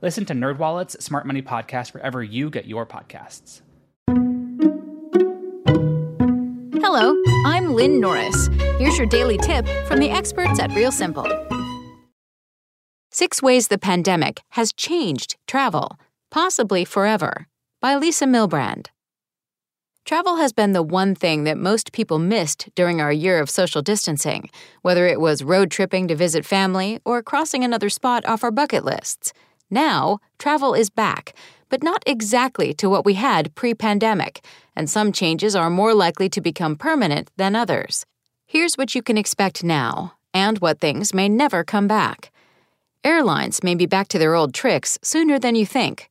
Listen to NerdWallet's Smart Money Podcast wherever you get your podcasts. Hello, I'm Lynn Norris. Here's your daily tip from the experts at Real Simple. Six Ways the Pandemic Has Changed Travel, Possibly Forever, by Lisa Milbrand. Travel has been the one thing that most people missed during our year of social distancing, whether it was road tripping to visit family or crossing another spot off our bucket lists. Now, travel is back, but not exactly to what we had pre pandemic, and some changes are more likely to become permanent than others. Here's what you can expect now, and what things may never come back. Airlines may be back to their old tricks sooner than you think.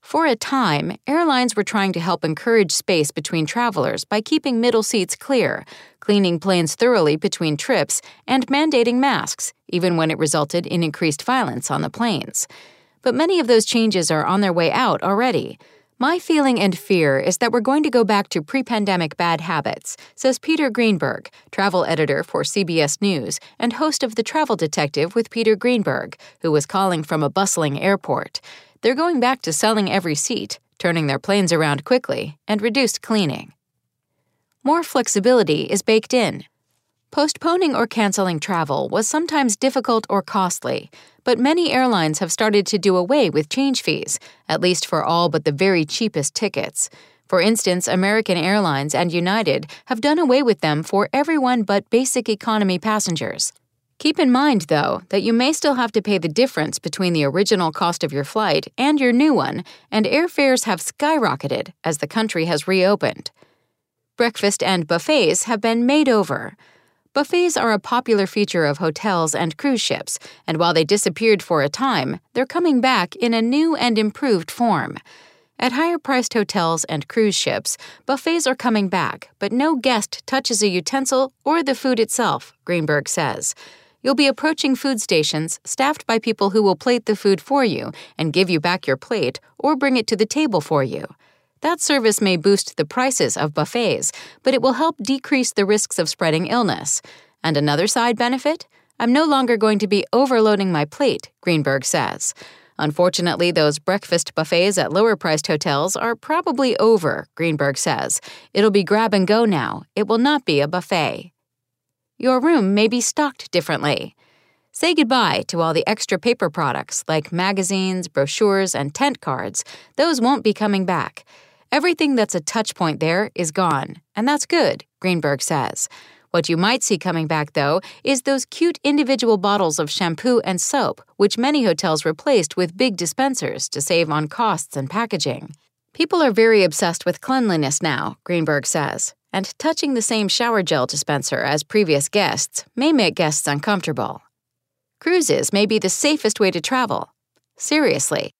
For a time, airlines were trying to help encourage space between travelers by keeping middle seats clear, cleaning planes thoroughly between trips, and mandating masks, even when it resulted in increased violence on the planes but many of those changes are on their way out already. My feeling and fear is that we're going to go back to pre pandemic bad habits, says Peter Greenberg, travel editor for CBS News and host of The Travel Detective with Peter Greenberg, who was calling from a bustling airport. They're going back to selling every seat, turning their planes around quickly, and reduced cleaning. More flexibility is baked in. Postponing or canceling travel was sometimes difficult or costly, but many airlines have started to do away with change fees, at least for all but the very cheapest tickets. For instance, American Airlines and United have done away with them for everyone but basic economy passengers. Keep in mind, though, that you may still have to pay the difference between the original cost of your flight and your new one, and airfares have skyrocketed as the country has reopened. Breakfast and buffets have been made over. Buffets are a popular feature of hotels and cruise ships, and while they disappeared for a time, they're coming back in a new and improved form. At higher priced hotels and cruise ships, buffets are coming back, but no guest touches a utensil or the food itself, Greenberg says. You'll be approaching food stations staffed by people who will plate the food for you and give you back your plate or bring it to the table for you. That service may boost the prices of buffets, but it will help decrease the risks of spreading illness. And another side benefit? I'm no longer going to be overloading my plate, Greenberg says. Unfortunately, those breakfast buffets at lower priced hotels are probably over, Greenberg says. It'll be grab and go now. It will not be a buffet. Your room may be stocked differently. Say goodbye to all the extra paper products like magazines, brochures, and tent cards. Those won't be coming back. Everything that's a touch point there is gone, and that's good, Greenberg says. What you might see coming back, though, is those cute individual bottles of shampoo and soap, which many hotels replaced with big dispensers to save on costs and packaging. People are very obsessed with cleanliness now, Greenberg says, and touching the same shower gel dispenser as previous guests may make guests uncomfortable. Cruises may be the safest way to travel. Seriously,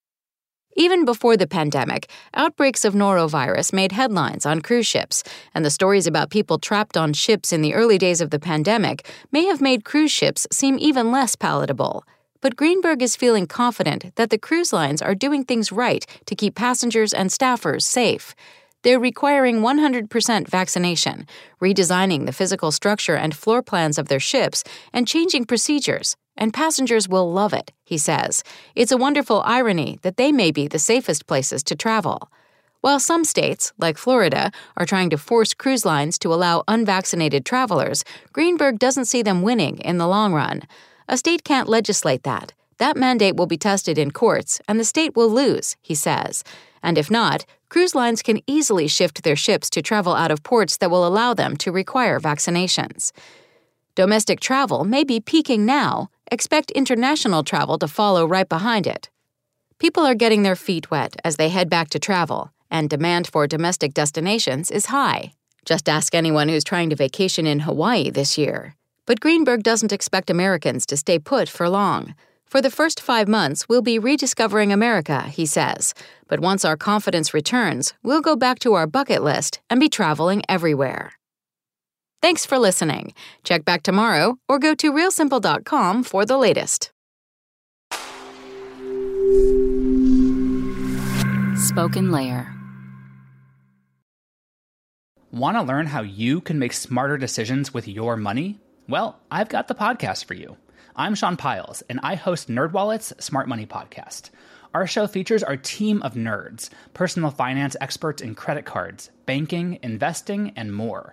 even before the pandemic, outbreaks of norovirus made headlines on cruise ships, and the stories about people trapped on ships in the early days of the pandemic may have made cruise ships seem even less palatable. But Greenberg is feeling confident that the cruise lines are doing things right to keep passengers and staffers safe. They're requiring 100% vaccination, redesigning the physical structure and floor plans of their ships, and changing procedures and passengers will love it, he says. It's a wonderful irony that they may be the safest places to travel. While some states, like Florida, are trying to force cruise lines to allow unvaccinated travelers, Greenberg doesn't see them winning in the long run. A state can't legislate that. That mandate will be tested in courts, and the state will lose, he says. And if not, cruise lines can easily shift their ships to travel out of ports that will allow them to require vaccinations. Domestic travel may be peaking now, expect international travel to follow right behind it. People are getting their feet wet as they head back to travel, and demand for domestic destinations is high. Just ask anyone who's trying to vacation in Hawaii this year. But Greenberg doesn't expect Americans to stay put for long. For the first five months, we'll be rediscovering America, he says. But once our confidence returns, we'll go back to our bucket list and be traveling everywhere. Thanks for listening. Check back tomorrow or go to realsimple.com for the latest. Spoken Layer. Want to learn how you can make smarter decisions with your money? Well, I've got the podcast for you. I'm Sean Pyles, and I host NerdWallet's Smart Money Podcast. Our show features our team of nerds, personal finance experts in credit cards, banking, investing, and more.